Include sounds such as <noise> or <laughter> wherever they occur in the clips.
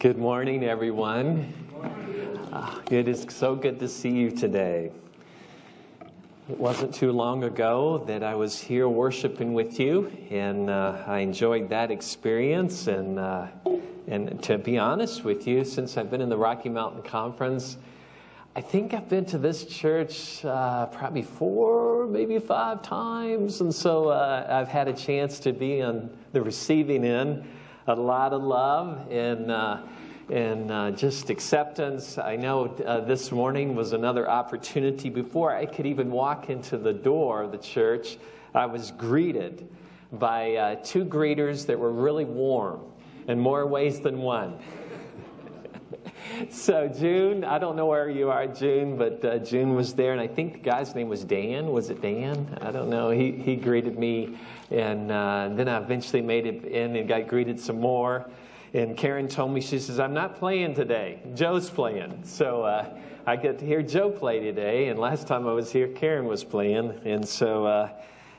Good morning, everyone. Uh, it is so good to see you today. It wasn't too long ago that I was here worshiping with you, and uh, I enjoyed that experience. And uh, and to be honest with you, since I've been in the Rocky Mountain Conference, I think I've been to this church uh, probably four, maybe five times, and so uh, I've had a chance to be on the receiving end a lot of love and uh, and uh, just acceptance. I know uh, this morning was another opportunity. Before I could even walk into the door of the church, I was greeted by uh, two greeters that were really warm in more ways than one. <laughs> so June, I don't know where you are, June, but uh, June was there, and I think the guy's name was Dan. Was it Dan? I don't know. He he greeted me, and uh, then I eventually made it in and got greeted some more. And Karen told me, she says, "I'm not playing today. Joe's playing." So uh, I get to hear Joe play today, and last time I was here, Karen was playing, and so uh,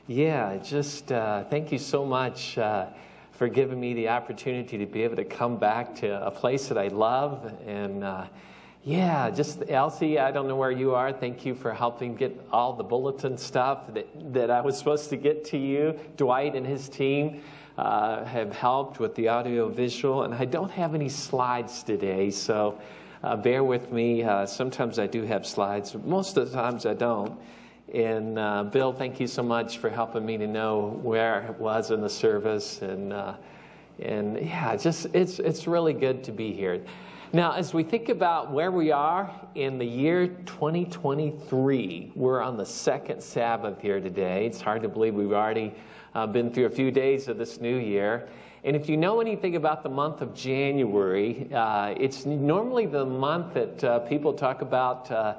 yeah, just uh, thank you so much uh, for giving me the opportunity to be able to come back to a place that I love. And uh, yeah, just Elsie, I don't know where you are. Thank you for helping get all the bulletin stuff that, that I was supposed to get to you. Dwight and his team uh, have helped with the audio visual. And I don't have any slides today, so uh, bear with me. Uh, sometimes I do have slides, most of the times I don't. And uh, Bill, thank you so much for helping me to know where it was in the service. And, uh, and yeah, just it's, it's really good to be here. Now, as we think about where we are in the year 2023, we're on the second Sabbath here today. It's hard to believe we've already uh, been through a few days of this new year. And if you know anything about the month of January, uh, it's normally the month that uh, people talk about uh,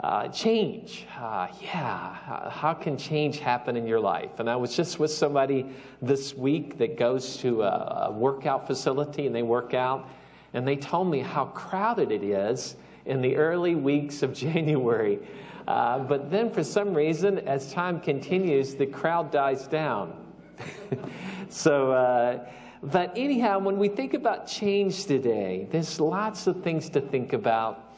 uh, change. Uh, yeah, how can change happen in your life? And I was just with somebody this week that goes to a, a workout facility and they work out, and they told me how crowded it is in the early weeks of <laughs> January. Uh, but then, for some reason, as time continues, the crowd dies down. <laughs> so, uh, but anyhow, when we think about change today, there's lots of things to think about.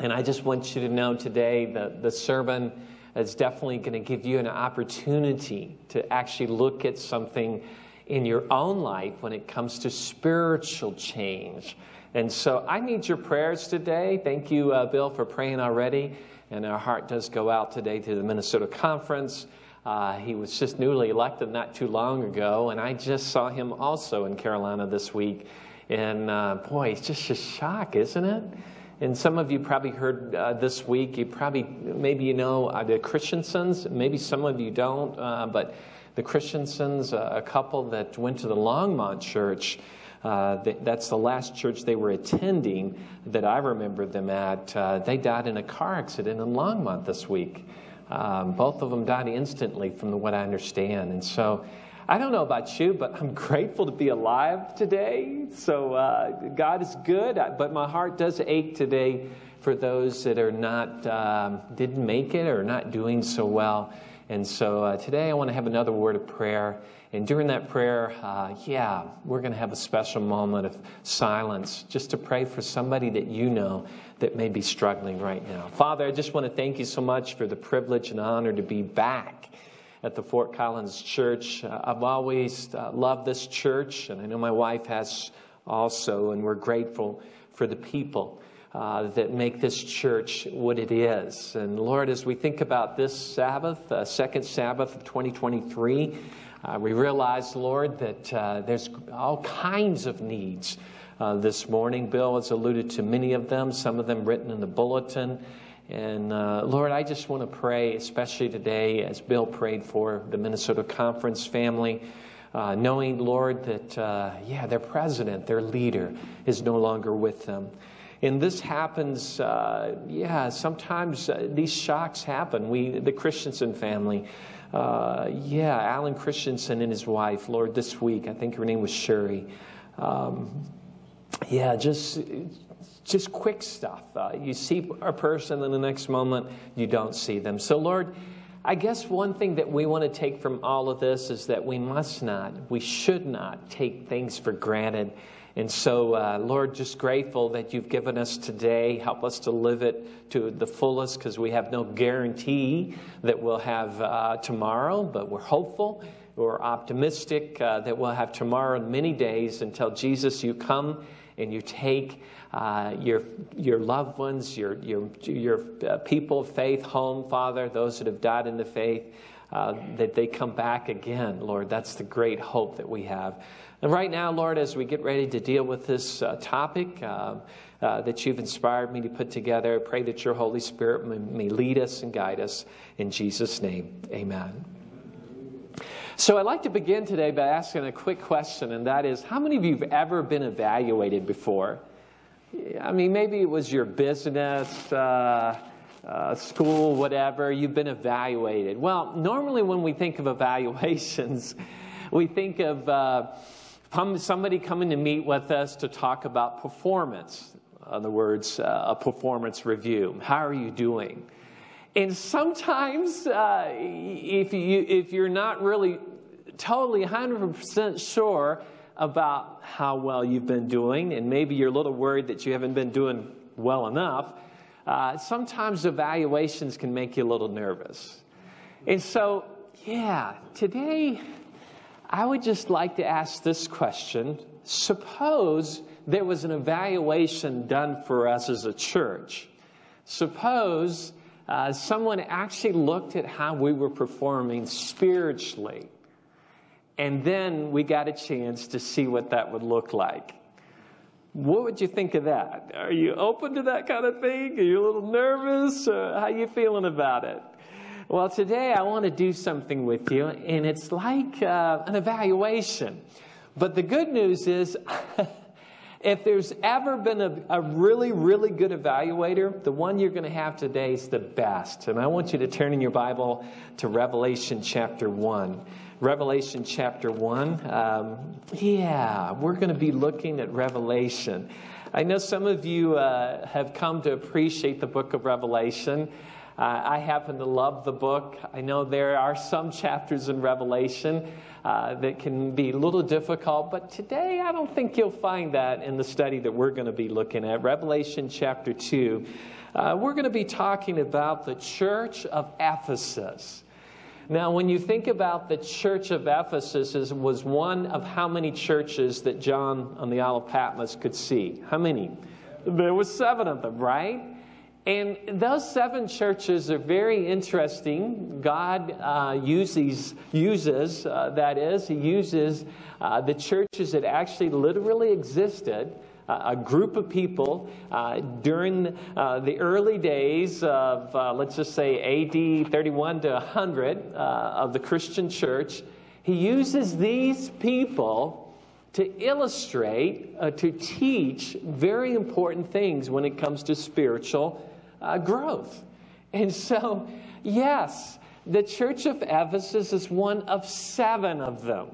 And I just want you to know today that the sermon is definitely going to give you an opportunity to actually look at something in your own life when it comes to spiritual change. And so I need your prayers today. Thank you, uh, Bill, for praying already. And our heart does go out today to the Minnesota Conference. Uh, he was just newly elected not too long ago, and I just saw him also in Carolina this week. And uh, boy, it's just a shock, isn't it? And some of you probably heard uh, this week, you probably, maybe you know uh, the Christensens, maybe some of you don't, uh, but the Christensens, uh, a couple that went to the Longmont Church, uh, that's the last church they were attending that I remember them at. Uh, they died in a car accident in Longmont this week. Um, both of them died instantly, from what I understand. And so, I don't know about you, but I'm <laughs> grateful to be alive today. So uh, God is good, but my heart does ache today for those that are not um, didn't make it or not doing so well. And so uh, today I want to have another word of prayer. And during that prayer, uh, yeah, we're going to have a special moment of silence just to pray for somebody that you know that may be struggling right now. Father, I just want to thank you so much for the privilege and honor to be back at the Fort Collins Church. Uh, I've always uh, loved this church, and I know my wife has also, and we're grateful for the people. Uh, that make this church what it is. And Lord, as we think about this Sabbath, uh, second Sabbath of 2023, uh, we realize, Lord, that uh, there's all kinds of needs this morning. Bill has alluded to many of them, some of them written in the bulletin. And uh, Lord, I just want to pray, especially today, as Bill prayed for the Minnesota Conference family, uh, knowing, Lord, that, uh, yeah, their president, their leader, is no longer with them. And this happens, uh, yeah, sometimes uh, these shocks happen. We, the Christensen family, uh, yeah, Alan Christensen and his wife, Lord, this week, I think her name was Sherry. Um, yeah, just just quick stuff. Uh, you see a person, and the next moment you don't see them. So, Lord, I guess one thing that we want to take from all of this is that we must not, we should not take things for granted. And so, uh, Lord, just grateful that you've given us today. Help us to live it to the fullest because we have no guarantee that we'll have uh, tomorrow, but we're hopeful. We're optimistic uh, that we'll have tomorrow and many days until Jesus, you come and you take uh, your, your loved ones, your, your, your uh, people of faith home, Father, those that have died in the faith, uh, that they come back again, Lord. That's the great hope that we have. And right now, Lord, as we get ready to deal with this uh, topic uh, uh, that you've inspired me to put together, I pray that your Holy Spirit may, may lead us and guide us. In Jesus' name, amen. So I'd like to begin today by asking a quick question, and that is how many of you have ever been evaluated before? I mean, maybe it was your business, uh, uh, school, whatever, you've been evaluated. Well, normally when we think of evaluations, <laughs> we think of uh, somebody coming to meet with us to talk about performance. In other words, uh, a performance review. How are you doing? And sometimes, uh, if, you, if you're not really totally 100% sure about how well you've been doing, and maybe you're a little worried that you haven't been doing well enough, uh, sometimes evaluations can make you a little nervous. And so, yeah, today I would just like to ask this question. Suppose there was an evaluation done for us as a church. Suppose uh, someone actually looked at how we were performing spiritually and then we got a chance to see what that would look like. What would you think of that? Are you open to that kind of thing? Are you a little nervous? Uh, how are you feeling about it? Well, today I want to do something with you, and it's like uh, an evaluation. But the good news is, <laughs> if there's ever been a, a, really, really good evaluator, the one you're going to have today is the best. And I want you to turn in your Bible to Revelation chapter 1. Revelation chapter 1. Um, yeah, we're going to be looking at Revelation. I know some of you uh, have come to appreciate the book of Revelation. Uh, I happen to love the book. I know there are some chapters in Revelation uh, that can be a little difficult, but today I don't think you'll find that in the study that we're going to be looking at. Revelation chapter 2. Uh, we're going to be talking about the church of Ephesus. Now, when you think about the church of Ephesus, it was one of how many churches that John on the Isle of Patmos could see? How many? There was seven of them, right? And those seven churches are very interesting. God uh, uses, uses uh, that is, He uses uh, the churches that actually literally existed a group of people uh, during uh, the early days of, uh, let's just say, AD 31 to 100 uh, of the Christian church. He uses these people to illustrate, uh, to teach very important things when it comes to spiritual uh, growth. And so, yes, the church of Ephesus is one of seven of them.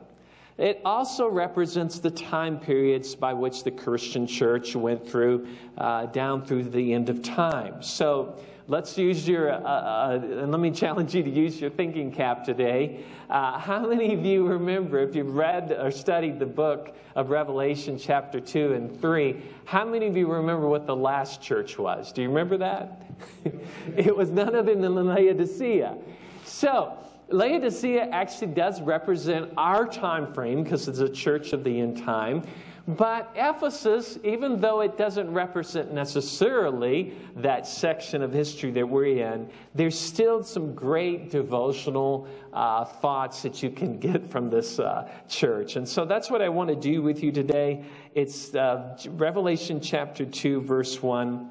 It also represents the time periods by which the Christian church went through uh, down through the end of time. So let's use your, uh, uh, let me challenge you to use your thinking cap today. Uh, how many of you remember, if you've read or studied the book of Revelation, chapter 2 and 3, how many of you remember what the last church was? Do you remember that? <laughs> it was none other than Laodicea. So, Laodicea actually does represent our time frame because it's a church of the end time. But Ephesus, even though it doesn't represent necessarily that section of history that we're in, there's still some great devotional uh, thoughts that you can get from this uh, church. And so that's what I want to do with you today. It's uh, Revelation chapter 2, verse 1.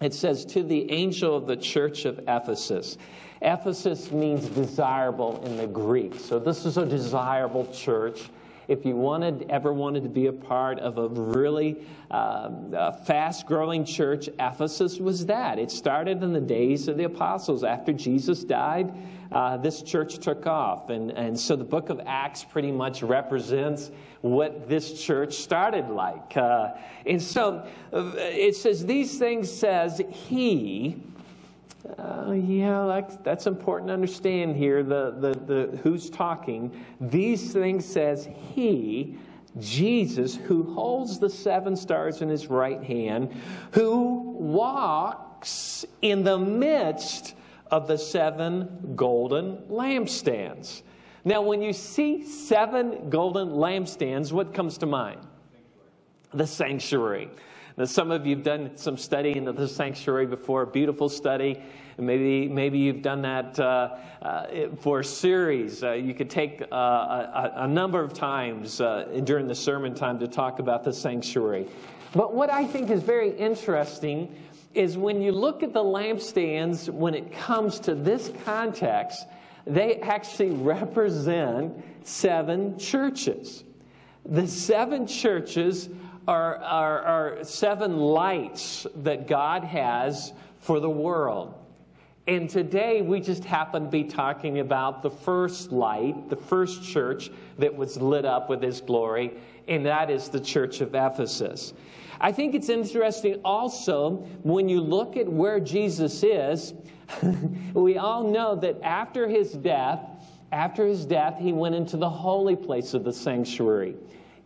It says, To the angel of the church of Ephesus. Ephesus means desirable in the Greek. So this is a desirable church. If you wanted, ever wanted to be a part of a really uh, fast growing church, Ephesus was that. It started in the days of the apostles. After Jesus died, uh, this church took off. And, and so the book of Acts pretty much represents what this church started like. Uh, and so uh, it says, These things says he Uh, yeah, that's, that's important to understand here. The, the, the who's talking. These things says he, Jesus, who holds the seven stars in his right hand, who walks in the midst of the seven golden lampstands. Now, when you see seven golden lampstands, what comes to mind? The sanctuary. Now, some of you have done some study into the sanctuary before, a beautiful study. Maybe, maybe you've done that uh, uh, for a series. Uh, you could take uh, a, a, number of times uh, during the sermon time to talk about the sanctuary. But what I think is very interesting is when you look at the lampstands, when it comes to this context, they actually represent seven churches. The seven churches are, are, are seven lights that God has for the world. And today we just happen to be talking about the first light, the first church that was lit up with his glory, and that is the church of Ephesus. I think it's interesting also when you look at where Jesus is, <laughs> we all know that after his death, after his death, he went into the holy place of the sanctuary.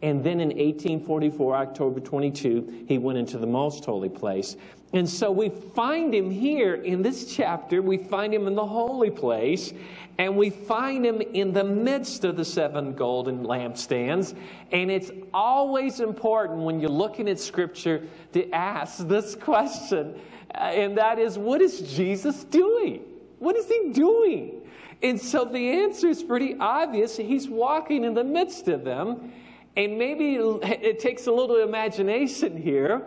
And then in 1844, October 22, he went into the most holy place. And so we find him here in this chapter, we find him in the holy place, and we find him in the midst of the seven golden lampstands. And it's always important when you're looking at Scripture to ask this question, uh, and that is what is Jesus doing? What is he doing? And so the answer is pretty obvious. He's walking in the midst of them. And maybe it takes a little imagination here.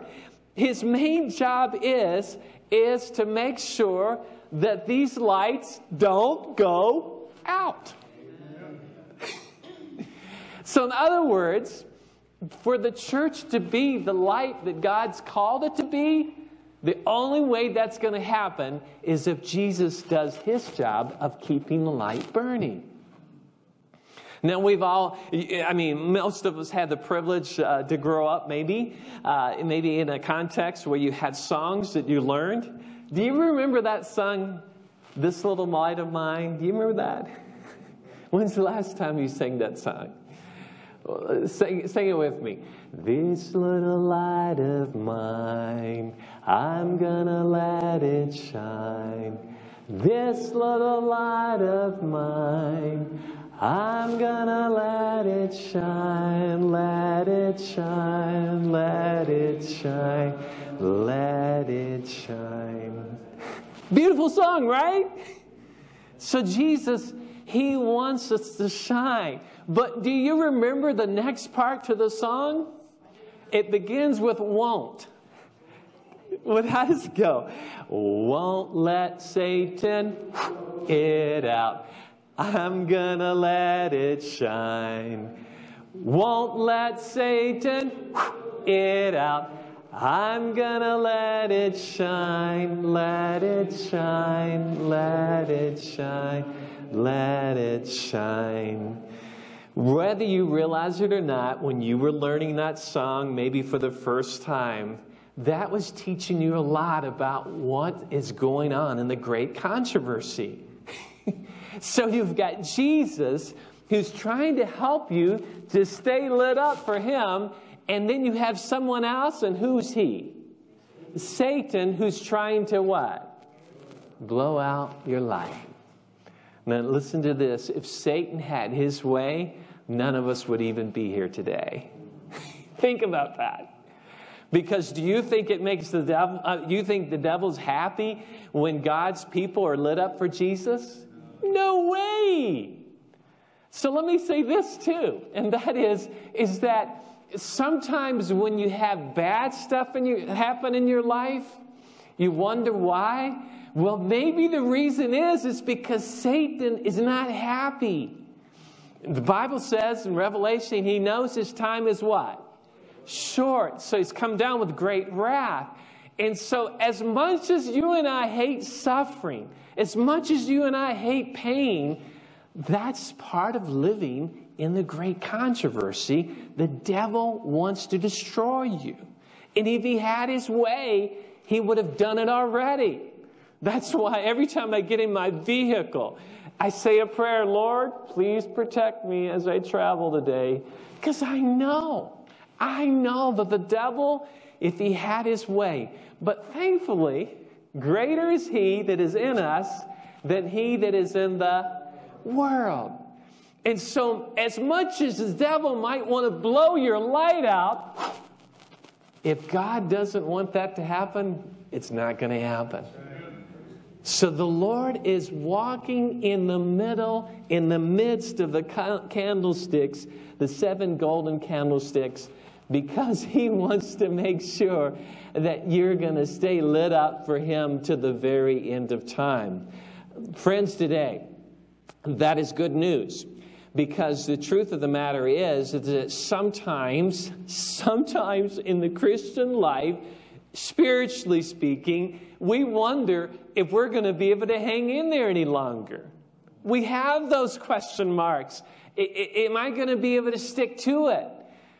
His main job is, is to make sure that these lights don't go out. <laughs> so, in other words, for the church to be the light that God's called it to be, the only way that's going to happen is if Jesus does his job of keeping the light burning. Now, we've all, I mean, most of us had the privilege uh, to grow up, maybe, uh, maybe in a context where you had songs that you learned. Do you remember that song, This Little Light of Mine? Do you remember that? <laughs> When's the last time you sang that song? Sing, sing it with me. This little light of mine, I'm gonna let it shine. This little light of mine, I'm gonna let it shine, let it shine, let it shine, let it shine. Beautiful song, right? So Jesus, He wants us to shine. But do you remember the next part to the song? It begins with won't. Well, how does it go? Won't let Satan it out. I'm gonna let it shine. Won't let Satan it out. I'm gonna let it shine, let it shine, let it shine, let it shine. Whether you realize it or not, when you were learning that song, maybe for the first time, that was teaching you a lot about what is going on in the great controversy. <laughs> So you've got Jesus who's trying to help you to stay lit up for him, and then you have someone else, and who's he? Satan, who's trying to what? Blow out your light. Now, listen to this. If Satan had his way, none of us would even be here today. <laughs> Think about that. Because do you think it makes the devil, uh, you think the devil's happy when God's people are lit up for Jesus? No way. So let me say this too, and that is, is that sometimes when you have bad stuff in you, happen in your life, you wonder why. Well, maybe the reason is is because Satan is not happy. The Bible says in Revelation, he knows his time is what? Short. So he's come down with great wrath. And so, as much as you and I hate suffering, as much as you and I hate pain, that's part of living in the great controversy. The devil wants to destroy you. And if he had his way, he would have done it already. That's why every time I get in my vehicle, I say a prayer, Lord, please protect me as I travel today. Because I know, I know that the devil, if he had his way, but thankfully, greater is he that is in us than he that is in the world. And so, as much as the devil might want to blow your light out, if God doesn't want that to happen, it's not going to happen. So the Lord is walking in the middle, in the midst of the candlesticks, the seven golden candlesticks, because He wants to make sure that you're going to stay lit up for Him to the very end of time. Friends, today, that is good news because the truth of the matter is that sometimes, sometimes in the Christian life, spiritually speaking, we wonder if we're going to be able to hang in there any longer. We have those question marks. I, am I going to be able to stick to it?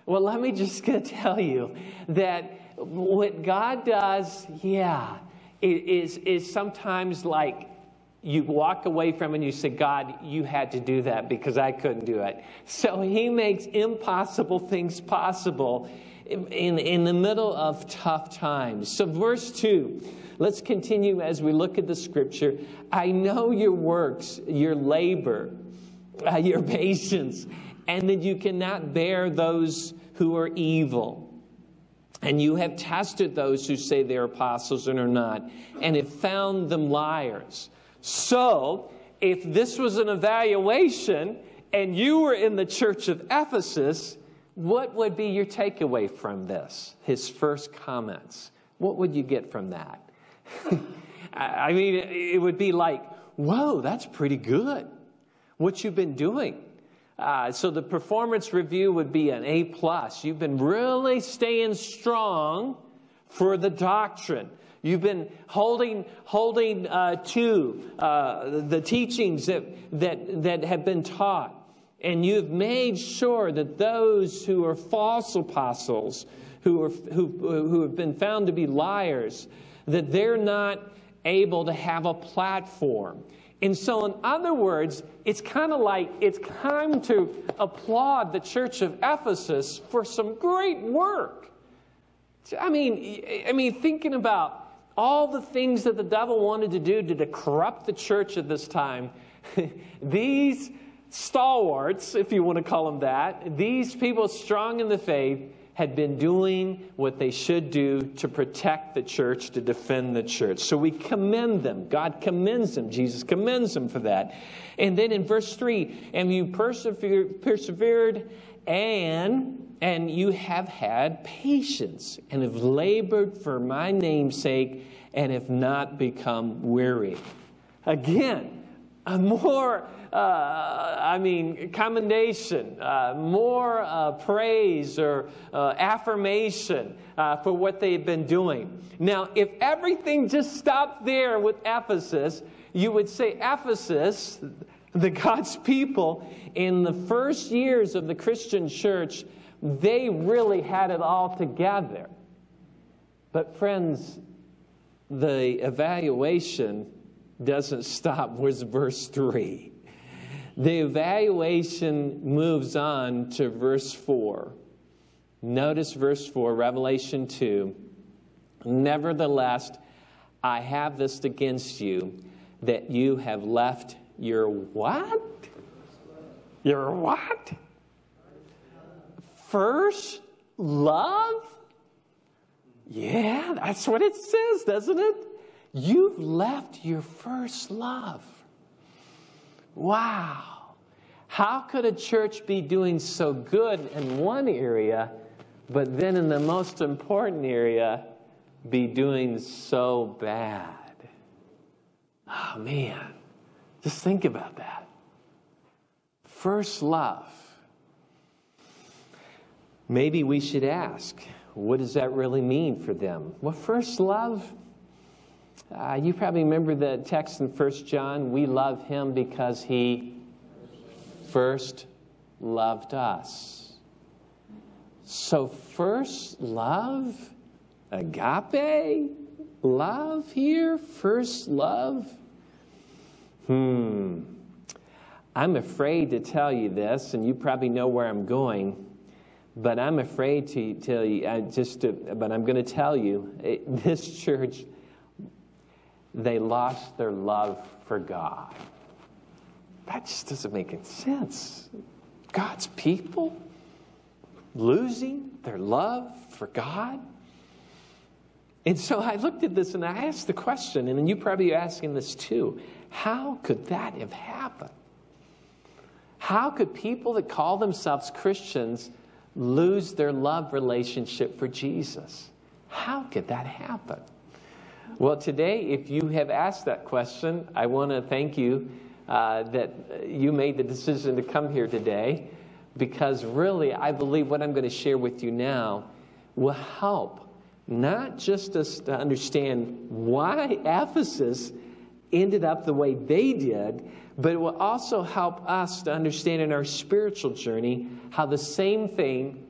Well, let me just <laughs> tell you that what God does, yeah, is, is sometimes like you walk away from and you say, God, you had to do that because I couldn't do it. So he makes impossible things possible in, in the middle of tough times. So, verse 2, let's continue as we look at the scripture. I know your works, your labor, uh, your <laughs> patience, and that you cannot bear those who are evil. And you have tested those who say they're apostles and are not, and have found them liars. So, if this was an evaluation and you were in the church of Ephesus, what would be your takeaway from this? His first comments. What would you get from that? <laughs> I mean, it would be like, whoa, that's pretty good. What you've been doing. Uh, so the performance review would be an A plus. You've been really staying strong for the doctrine. You've been holding, holding uh, to uh, the teachings that, that, that have been taught and you've made sure that those who are false apostles, who, are, who, who have been found to be liars, that they're not able to have a platform. And so, in other words, it's kind of like it's time to applaud the church of Ephesus for some great work. I mean, I mean, thinking about all the things that the devil wanted to do to corrupt the church at this time, <laughs> these stalwarts, if you want to call them that, these people strong in the faith had been doing what they should do to protect the church, to defend the church. So we commend them. God commends them. Jesus commends them for that. And then in verse 3, and you persevered, persevered and and you have had patience and have labored for my name's sake and have not become weary. Again, more uh, I mean, commendation, uh, more uh, praise or uh, affirmation uh, for what they've been doing. Now, if everything just stopped there with Ephesus, you would say Ephesus, the God's people, in the first years of the Christian church, they really had it all together. But, friends, the evaluation doesn't stop with verse 3. The evaluation moves on to verse 4. Notice verse 4, Revelation 2. Nevertheless, I have this against you, that you have left your what? Your what? First love? Yeah, that's what it says, doesn't it? You've left your first love. Wow. How could a church be doing so good in one area, but then in the most important area, be doing so bad? Oh, man. Just think about that. First love. Maybe we should ask, what does that really mean for them? Well, first love uh, you probably remember the text in 1 John we love him because he first loved us. So, first love, agape, love here? First love? Hmm. I'm afraid to tell you this, and you probably know where I'm going, but I'm afraid to tell you, I just to, but I'm going to tell you, it, <laughs> this church, they lost their love for God. That just doesn't make any sense. God's people losing their love for God? And so I looked at this and I asked the question, and you probably are asking this too how could that have happened? How could people that call themselves Christians lose their love relationship for Jesus? How could that happen? Well, today, if you have asked that question, I want to thank you uh, that you made the decision to come here today because really, I believe what I'm going to share with you now will help not just us to understand why Ephesus ended up the way they did, but it will also help us to understand in our spiritual journey how the same thing,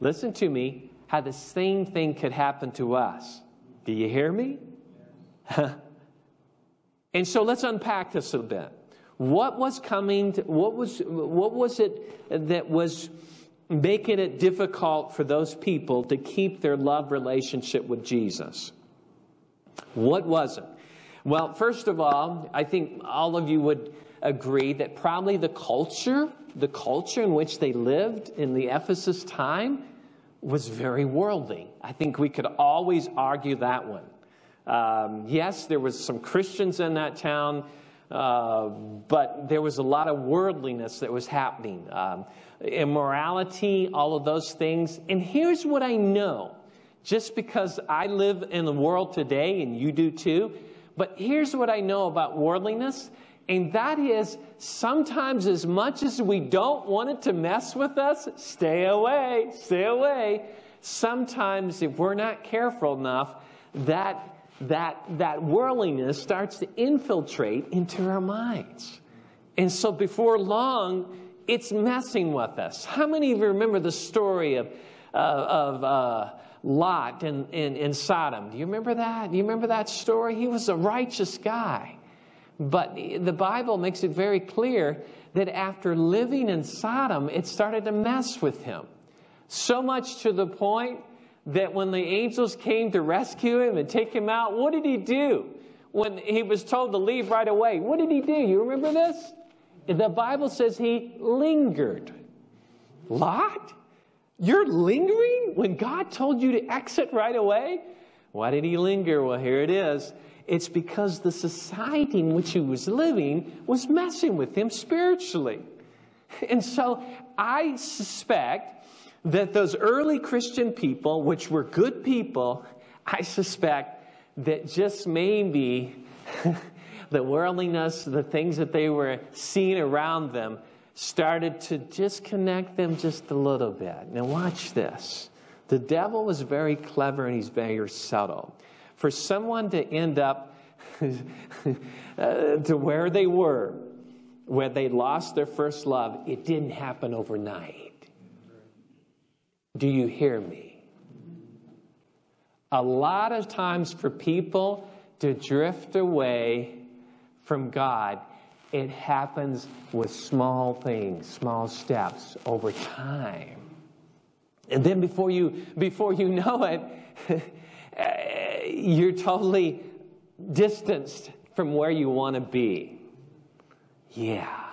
listen to me, how the same thing could happen to us. Do you hear me? <laughs> and so let's unpack this a bit. What was coming, to, what, was, what was it that was making it difficult for those people to keep their love relationship with Jesus? What was it? Well, first of all, I think all of you would agree that probably the culture, the culture in which they lived in the Ephesus time, was very worldly. I think we could always argue that one. Um, yes, there was some Christians in that town, uh, but there was a lot of worldliness that was happening. Um, immorality, all of those things. And here's what I know just because I live in the world today, and you do too, but here's what I know about worldliness, and that is sometimes, as much as we don't want it to mess with us, stay away, stay away. Sometimes, if we're not careful enough, that, that, that worldliness starts to infiltrate into our minds. And so, before long, it's messing with us. How many of you remember the story of, uh, of uh, Lot in, in, in Sodom. Do you remember that? Do you remember that story? He was a righteous guy. But the Bible makes it very clear that after living in Sodom, it started to mess with him. So much to the point that when the angels came to rescue him and take him out, what did he do? When he was told to leave right away, what did he do? You remember this? The Bible says he lingered. Lot? You're lingering when God told you to exit right away? Why did he linger? Well, here it is. It's because the society in which he was living was messing with him spiritually. And so I suspect that those early Christian people, which were good people, I suspect that just maybe <laughs> the worldliness, the things that they were seeing around them, started to disconnect them just a little bit. Now, watch this. The devil was very clever and he's very subtle. For someone to end up <laughs> uh, to where they were, where they lost their first love, it didn't happen overnight. Do you hear me? A lot of times for people to drift away from God, it happens with small things, small steps over time. And then before you, before you know it, <laughs> you're totally distanced from where you want to be. Yeah,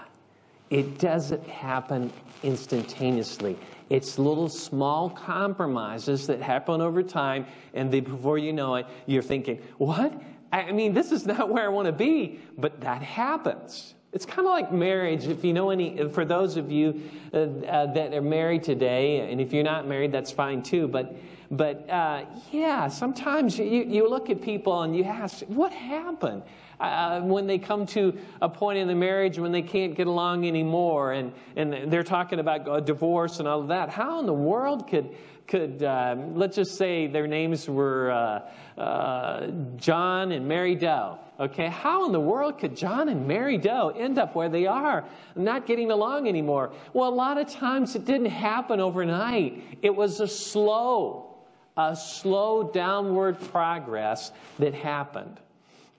it doesn't happen instantaneously. It's little small compromises that happen over time, and then before you know it, you're thinking, What? I mean, this is not where I want to be, but that happens. It's kind of like marriage. If you know any, for those of you uh, uh, that are married today, and if you're not married, that's fine too. But, but uh, yeah, sometimes you, you look at people and you ask, what happened? Uh, when they come to a point in the marriage when they can't get along anymore and, and they're talking about divorce and all of that, how in the world could, could uh, let's just say their names were uh, uh, John and Mary Doe. Okay, how in the world could John and Mary Doe end up where they are, not getting along anymore? Well, a lot of times it didn't happen overnight. It was a slow, a slow downward progress that happened.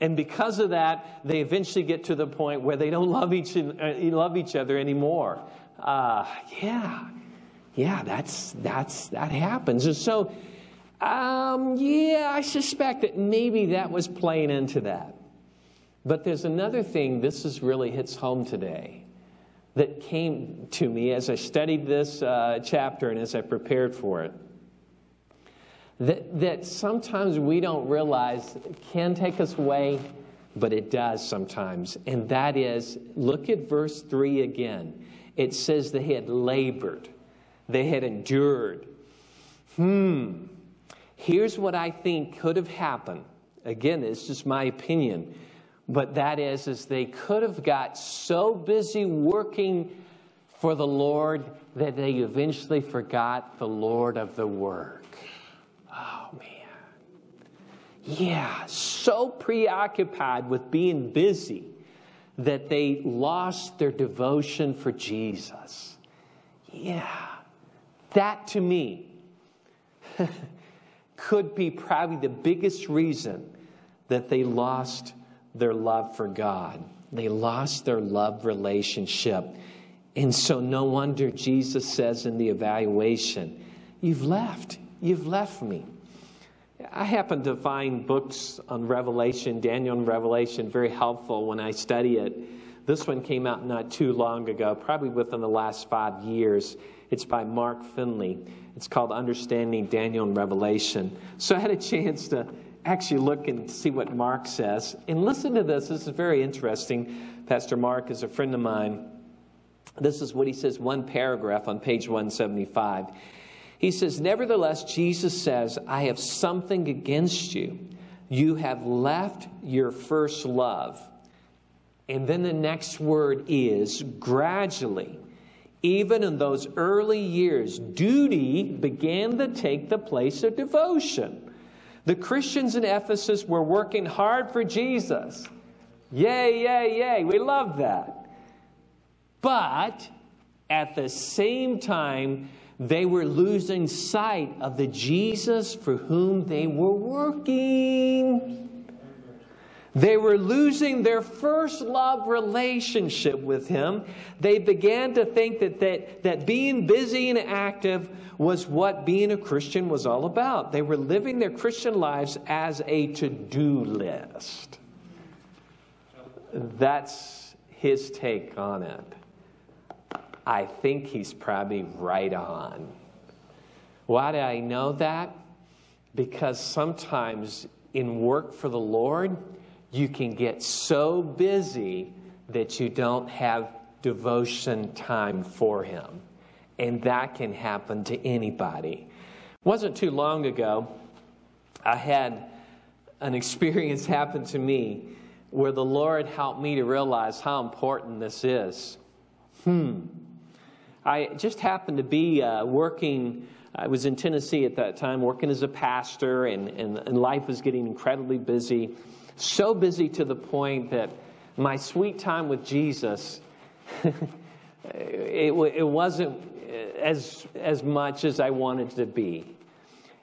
And because of that, they eventually get to the point where they don't love each, uh, love each other anymore. Uh, yeah, yeah, that's, that's, that happens. And so, um, yeah, I suspect that maybe that was playing into that. But there's another thing, this is really hits home today, that came to me as I studied this uh, chapter and as I prepared for it. That, that sometimes we don't realize can take us away, but it does sometimes. And that is, look at verse 3 again. It says they had labored, they had endured. Hmm. Here's what I think could have happened. Again, it's just my opinion. But that is, is they could have got so busy working for the Lord that they eventually forgot the Lord of the work. Oh, man. Yeah, so preoccupied with being busy that they lost their devotion for Jesus. Yeah, that to me <laughs> could be probably the biggest reason that they lost their love for God. They lost their love relationship. And so, no wonder Jesus says in the evaluation, You've left. You've left me. I happen to find books on Revelation, Daniel and Revelation, very helpful when I study it. This one came out not too long ago, probably within the last five years. It's by Mark Finley. It's called Understanding Daniel and Revelation. So I had a chance to actually look and see what Mark says. And listen to this. This is very interesting. Pastor Mark is a friend of mine. This is what he says, one paragraph on page 175. He says, Nevertheless, Jesus says, I have something against you. You have left your first love. And then the next word is gradually. Even in those early years, duty began to take the place of devotion. The Christians in Ephesus were working hard for Jesus. Yay, yay, yay. We love that. But at the same time, they were losing sight of the Jesus for whom they were working. They were losing their first love relationship with Him. They began to think that, that, that being busy and active was what being a Christian was all about. They were living their Christian lives as a to do list. That's his take on it. I think he's probably right on. Why do I know that? Because sometimes in work for the Lord, you can get so busy that you don't have devotion time for Him. And that can happen to anybody. It wasn't too long ago, I had an experience happen to me where the Lord helped me to realize how important this is. Hmm. I just happened to be uh, working. I was in Tennessee at that time, working as a pastor, and, and, and life was getting incredibly busy. So busy to the point that my sweet time with Jesus, <laughs> it, it wasn't as, as much as I wanted to be.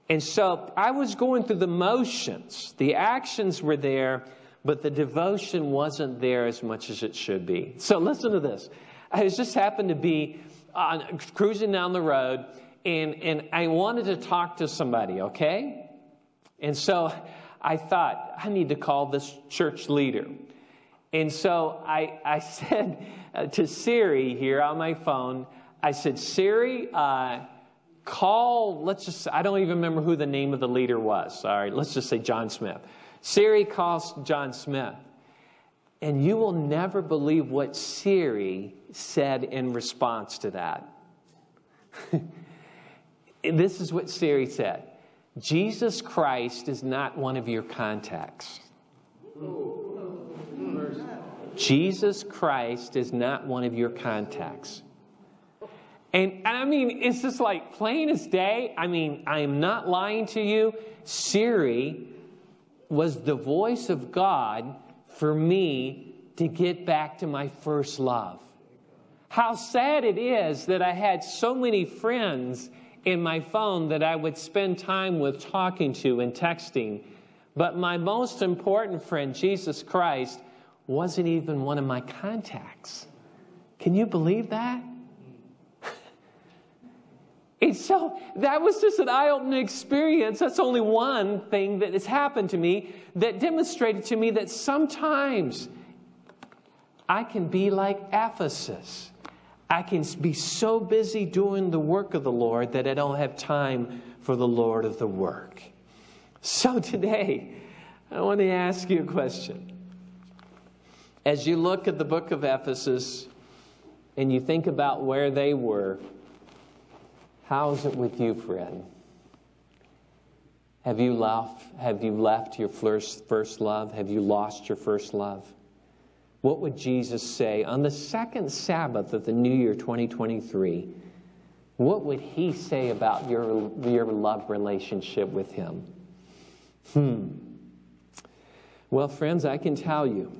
And so I was going through the motions. The actions were there, but the devotion wasn't there as much as it should be. So listen to this. I just happened to be cruising down the road, and, and I wanted to talk to somebody, okay? And so I thought, I need to call this church leader. And so I, I <laughs> said uh, to Siri here on my phone, I said, Siri, uh, call, let's just, I don't even remember who the name of the leader was. Sorry, let's just say John Smith. Siri calls John Smith. And you will never believe what Siri said in response to that. <laughs> this is what Siri said Jesus Christ is not one of your contacts. Jesus Christ is not one of your contacts. And, I mean, it's just like plain as day. I mean, I am not lying to you. Siri was the voice of God for me to get back to my first love. How sad it is that I had so many friends in my phone that I would spend time with talking to and texting. But my most important friend, Jesus Christ, wasn't even one of my contacts. Can you believe that? And so that was just an eye opening experience. That's only one thing that has happened to me that demonstrated to me that sometimes I can be like Ephesus. I can be so busy doing the work of the Lord that I don't have time for the Lord of the work. So today, I want to ask you a question. As you look at the book of Ephesus and you think about where they were, how's it with you, friend? Have you left, have you left your first, first love? Have you lost your first love? What would Jesus say on the second Sabbath of the new year 2023? What would he say about your, your love relationship with him? Hmm. Well, friends, I can tell you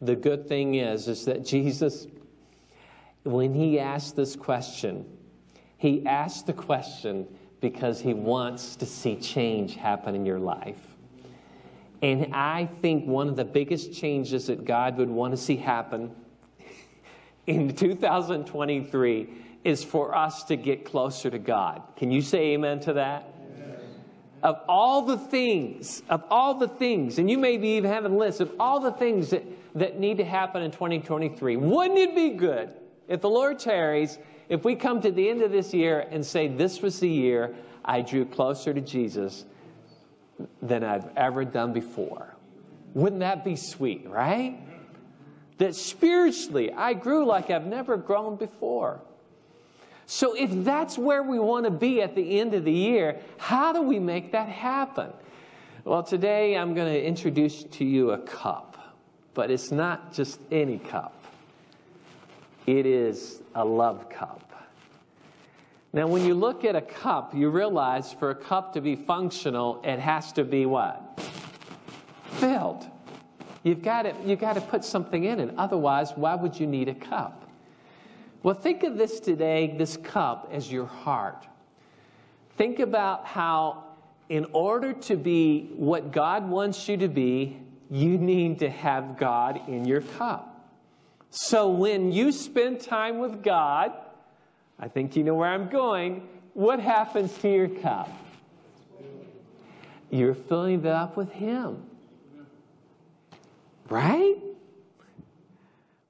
the good thing is is that Jesus when he asked this question, he asked the question because he wants to see change happen in your life. And I think one of the biggest changes that God would want to see happen <laughs> in 2023 is for us to get closer to God. Can you say amen to that? Of all the things, of all the things, and you may be even having lists of all the things that, that need to happen in 2023, wouldn't it be good if the Lord tarries, if we come to the end of this year and say, This was the year I drew closer to Jesus than I've ever done before. Wouldn't that be sweet, right? That spiritually I grew like I've never grown before. So, if that's where we want to be at the end of the year, how do we make that happen? Well, today I'm going to introduce to you a cup, but it's not just any cup, it is a love cup. Now, when you look at a cup, you realize for a cup to be functional, it has to be what? Filled. You've got to, you've got to put something in it. Otherwise, why would you need a cup? Well, think of this today, this cup, as your heart. Think about how, in order to be what God wants you to be, you need to have God in your cup. So when you spend time with God, I think you know where I'm going. What happens to your cup? You're filling it up with Him. Right?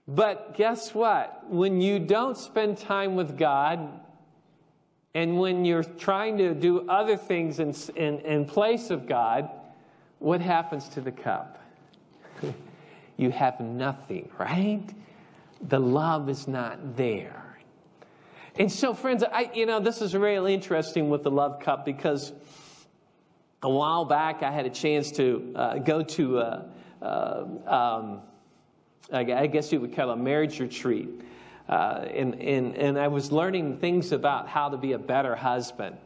But guess what? When you don't spend time with God, and when you're trying to do other things in, in, in place of God, what happens to the cup? <laughs> you have nothing, right? The love is not there. And so, friends, I, you know, this is really interesting with the Love Cup because a while back I had a chance to uh, go to, a, uh, um, I guess you would call it a marriage retreat. Uh, and, and, and I was learning things about how to be a better husband.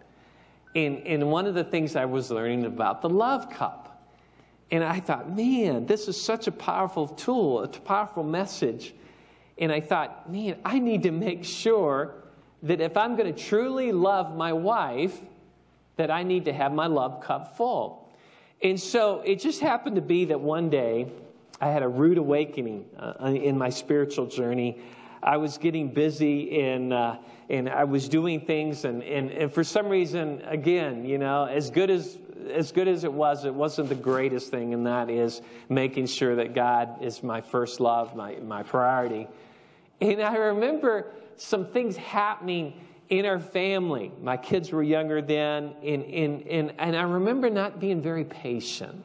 And, and one of the things I was learning about the love cup. And I thought, man, this is such a powerful tool, a powerful message. And I thought, man, I need to make sure that if I'm going to truly love my wife, that I need to have my love cup full. And so it just happened to be that one day I had a rude awakening uh, in my spiritual journey. I was getting busy and, uh, and I was doing things, and, and, and for some reason, again, you know, as good as, as good as it was, it wasn't the greatest thing, and that is making sure that God is my first love, my, my priority. And I remember some things happening in our family. My kids were younger then, and, and, and, and I remember not being very patient.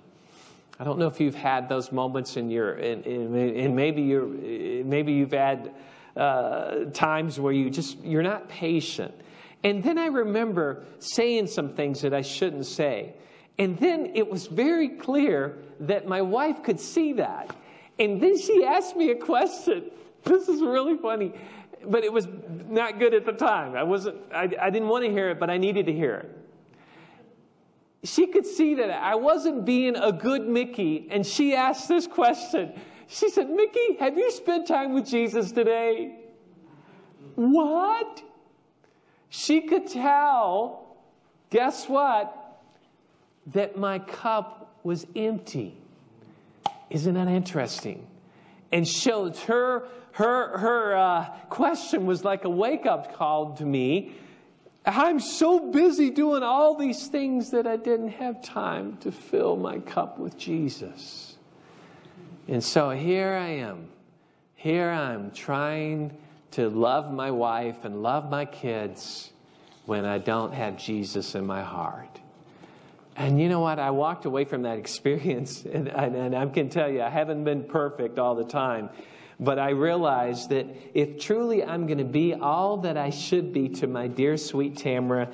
I don't know if you've had those moments in your, and, maybe you're, maybe you've had uh, times where you just you're not patient. And then I remember saying some things that I shouldn't say. And then it was very clear that my wife could see that. And then she asked me a question. <laughs> This is really funny but it was not good at the time. I wasn't, I, I didn't want to hear it, but I needed to hear it. She could see that I wasn't being a good Mickey, and she asked this question. She said, Mickey, have you spent time with Jesus today? What? She could tell, guess what? That my cup was empty. Isn't that interesting? And shows her her her uh, question was like a wake up call to me. I'm so busy doing all these things that I didn't have time to fill my cup with Jesus. And so here I am. Here I'm trying to love my wife and love my kids when I don't have Jesus in my heart. And you know what? I walked away from that <laughs> experience, and, and, and, I can tell you, I haven't been perfect all the time. But I realized that if truly I'm going to be all that I should be to my dear sweet Tamara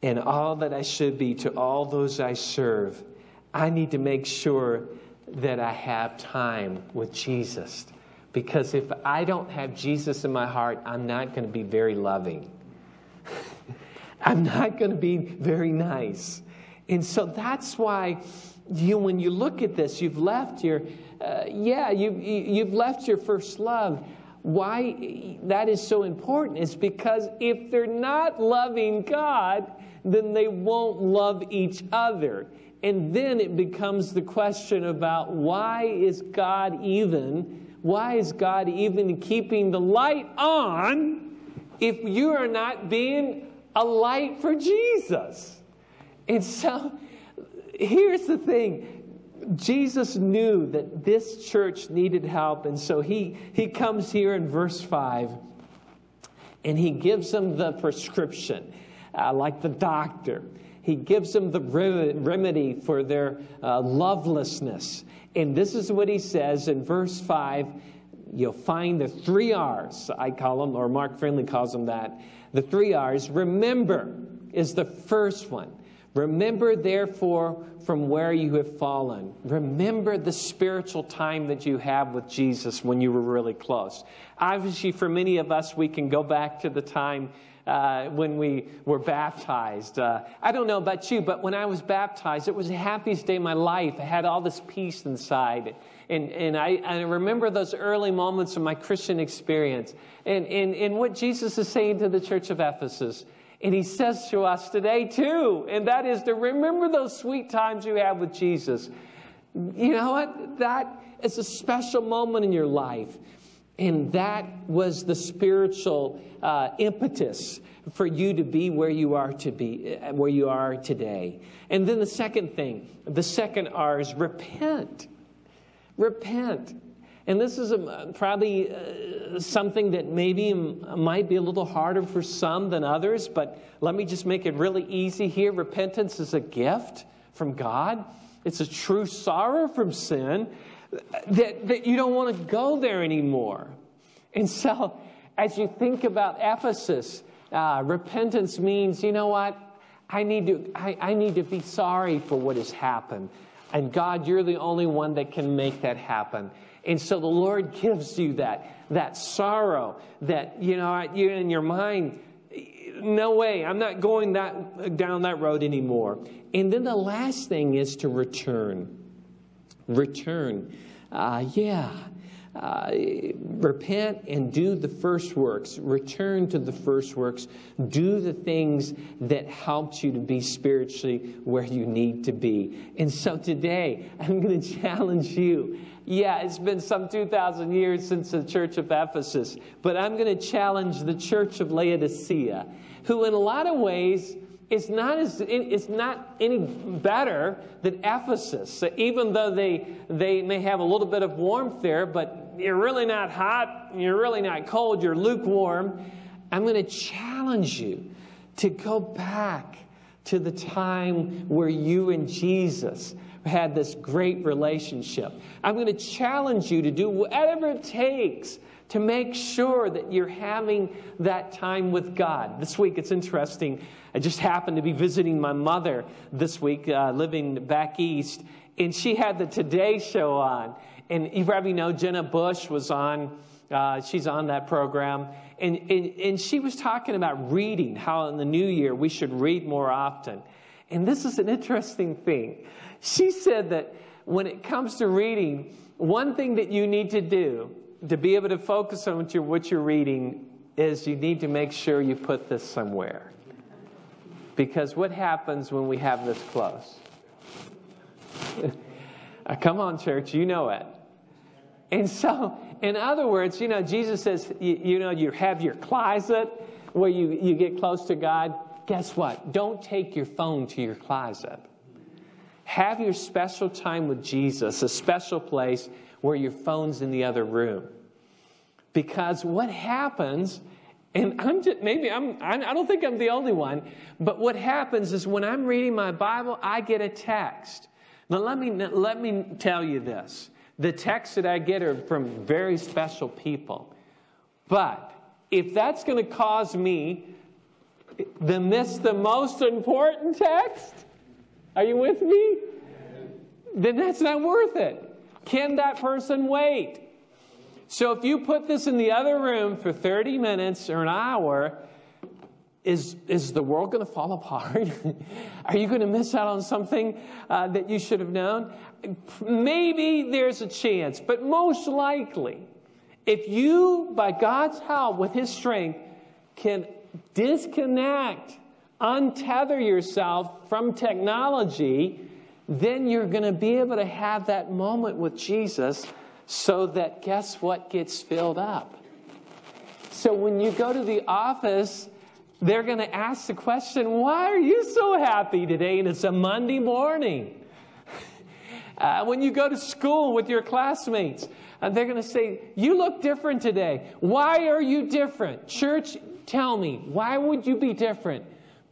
and all that I should be to all those I serve, I need to make sure that I have time with Jesus. Because if I don't have Jesus in my heart, I'm not going to be very loving. <laughs> I'm not going to be very nice. And so that's why you, when you look at this, you've left your, uh, yeah, you, you've left your first love. Why that is so important is because if they're not loving God, then they won't love each other. And then it becomes the question about why is God even why is God even keeping the light on if you are not being a light for Jesus? And so here's the thing Jesus knew that this church needed help, and so he, he comes here in verse 5 and he gives them the prescription, uh, like the doctor. He gives them the remedy for their uh, lovelessness. And this is what he says in verse 5. You'll find the three R's, I call them, or Mark Finley calls them that. The three R's. Remember is the first one. Remember, therefore, from where you have fallen. Remember the spiritual time that you have with Jesus when you were really close. Obviously, for many of us, we can go back to the time uh, when we were baptized. Uh, I don't know about you, but when I was baptized, it was the happiest day of my life. I had all this peace inside. And, and I, I remember those early moments of my Christian experience. And, and, and what Jesus is saying to the church of Ephesus. And he says to us today, too, and that is to remember those sweet times you have with Jesus. You know what? That is a special moment in your life. And that was the spiritual uh, impetus for you to be where you are to be, uh, where you are today. And then the second thing, the second R is repent. Repent. And this is a, probably uh, something that maybe might be a little harder for some than others, but let me just make it really easy here. Repentance is a gift from God, it's a true sorrow from sin that, that you don't want to go there anymore. And so, as you think about Ephesus, uh, repentance means, you know what? I need, to, I, I need to be sorry for what has happened. And God, you're the only one that can make that happen. And so the Lord gives you that, that sorrow that, you know, you're in your mind, no way, I'm not going that, down that road anymore. And then the last thing is to return. Return. Uh, yeah. Uh, repent and do the first works. Return to the first works. Do the things that helped you to be spiritually where you need to be. And so today, I'm going <laughs> to challenge you. Yeah, it's been some 2,000 years since the church of Ephesus, but I'm going to challenge the church of Laodicea, who, in a lot of ways, is not, as, it's not any better than Ephesus. Even though they, they may have a little bit of warmth there, but you're really not hot, you're really not cold, you're lukewarm. I'm going to challenge you to go back to the time where you and Jesus had this great relationship. I'm going to challenge you to do whatever it takes to make sure that you're having that time with God. This week, it's interesting. I just happened to be visiting my mother this week, uh, living back east, and she had the Today Show on. And you probably know Jenna Bush was on. Uh, she's on that program. And, and, and she was talking about reading, how in the new year we should read more often. And this is an interesting thing. She said that when it comes to reading, one thing that you need to do to be able to focus on what you're, what you're reading is you need to make sure you put this somewhere. Because what happens when we have this close? <laughs> Uh, come on, church, you know it. And so, in other words, you know, Jesus says, you, you, know, you have your closet where you, you get close to God. Guess what? Don't take your phone to your closet. Have your special time with Jesus, a special place where your phone's in the other room. Because what happens, and I'm just, maybe I'm, I don't think I'm the only one, but what happens is when I'm reading my Bible, I get a text. Now, let me, let me tell you this the texts that I get are from very special people. But if that's going to cause me to miss the most important text, are you with me? Then that's not worth it. Can that person wait? So if you put this in the other room for 30 minutes or an hour, is, is the world going to fall apart? <laughs> Are you going to miss out on something uh, that you should have known? Maybe there's a chance, but most likely, if you, by God's help, with His strength, can disconnect, untether yourself from technology, then you're going to be able to have that moment with Jesus so that guess what gets filled up? So when you go to the office, they're going to ask the question, Why are you so happy today? And it's a Monday morning. <laughs> Uh, when you go to school with your classmates, and uh, they're going to say, You look different today. Why are you different? Church, tell me, why would you be different?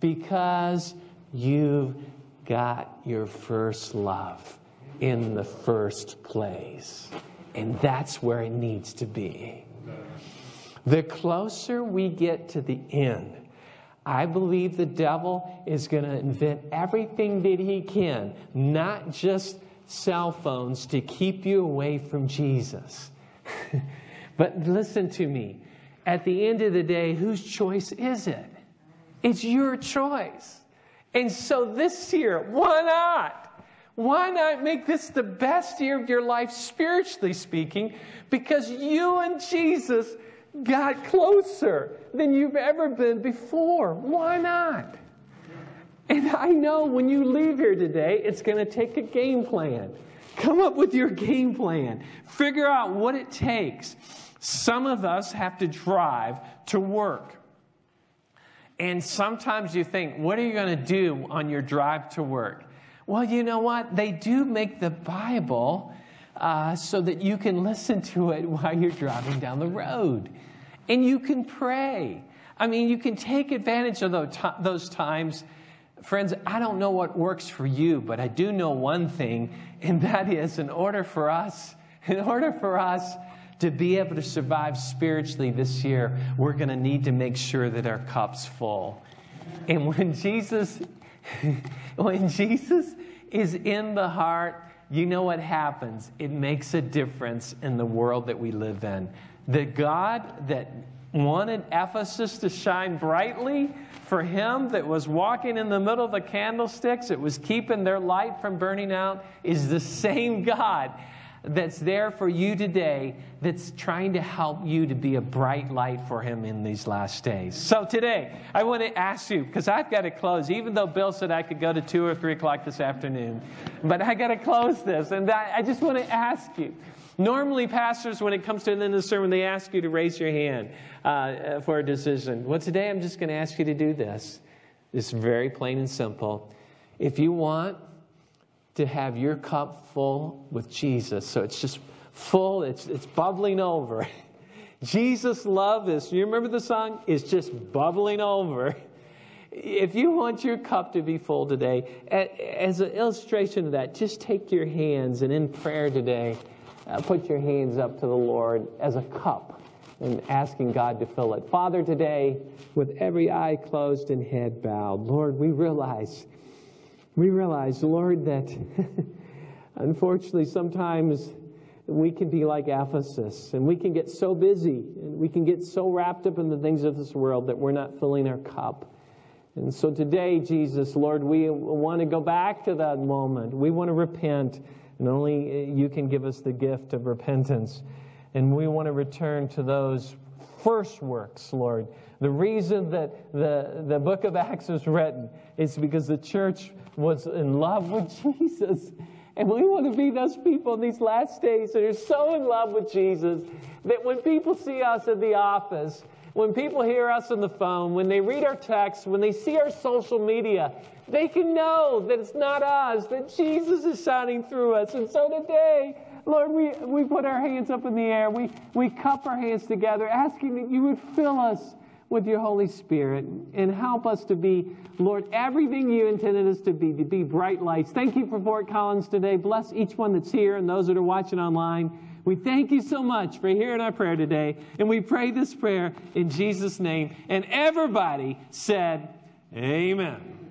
Because you've got your first love in the first place. And that's where it needs to be. The closer we get to the end, I believe the devil is going to invent everything that he can, not just cell phones, to keep you away from Jesus. <laughs> but listen to me. At the end of the day, whose choice is it? It's your choice. And so this year, why not? Why not make this the best year of your life, spiritually speaking? Because you and Jesus got closer than you've ever been before. Why not? And I know when you leave here today, it's going to take a game plan. Come up with your game plan. Figure out what it takes. Some of us have to drive to work. And sometimes you think, what are you going to do on your drive to work? Well, you know what? They do make the Bible uh, so that you can listen to it while you're driving down the road. And you can pray. I mean, you can take advantage of those times. Friends, I don't know what works for you, but I do know one thing, and that is in order for us, in order for us to be able to survive spiritually this year, we're going to need to make sure that our cup's full. And when Jesus, <laughs> when Jesus is in the heart, you know what happens? It makes a difference in the world that we live in. The God that wanted Ephesus to shine brightly for him, that was walking in the middle of the candlesticks, it was keeping their light from burning out, is the same God that's there for you today that's trying to help you to be a bright light for him in these last days. So today, I want to ask you, because I've got to close, even though Bill said I could go to 2 or 3 o'clock this afternoon, but I got to close this. And I just want to ask you. Normally, pastors, when it comes to the end of the sermon, they ask you to raise your hand uh, for a decision. Well, today I'm just going to ask you to do this. It's very plain and simple. If you want to have your cup full with Jesus. So it's just full, it's, it's bubbling over. <laughs> Jesus' love is, you remember the song? It's just bubbling over. If you want your cup to be full today, as an illustration of that, just take your hands and in prayer today, uh, put your hands up to the Lord as a cup and asking God to fill it. Father, today, with every eye closed and head bowed, Lord, we realize we realize, Lord, that <laughs> unfortunately sometimes we can be like Ephesus and we can get so busy and we can get so wrapped up in the things of this world that we're not filling our cup. And so today, Jesus, Lord, we want to go back to that moment. We want to repent, and only you can give us the gift of repentance. And we want to return to those first works, Lord. The reason that the, the book of Acts was written is because the church was in love with <laughs> Jesus. And we want to be those people in these last days that are so in love with Jesus that when people see us in the office, when people hear us on the phone, when they read our texts, when they see our social media, they can know that it's not us, that Jesus is shining through us. And so today, Lord, we, we put our hands up in the air. We, we cup our hands together, asking that you would fill us with your Holy Spirit and help us to be, Lord, everything you intended us to be, to be bright lights. Thank you for Fort Collins today. Bless each one that's here and those that are watching online. We thank you so much for hearing our prayer today. And we pray this prayer in Jesus' name. And everybody said, Amen.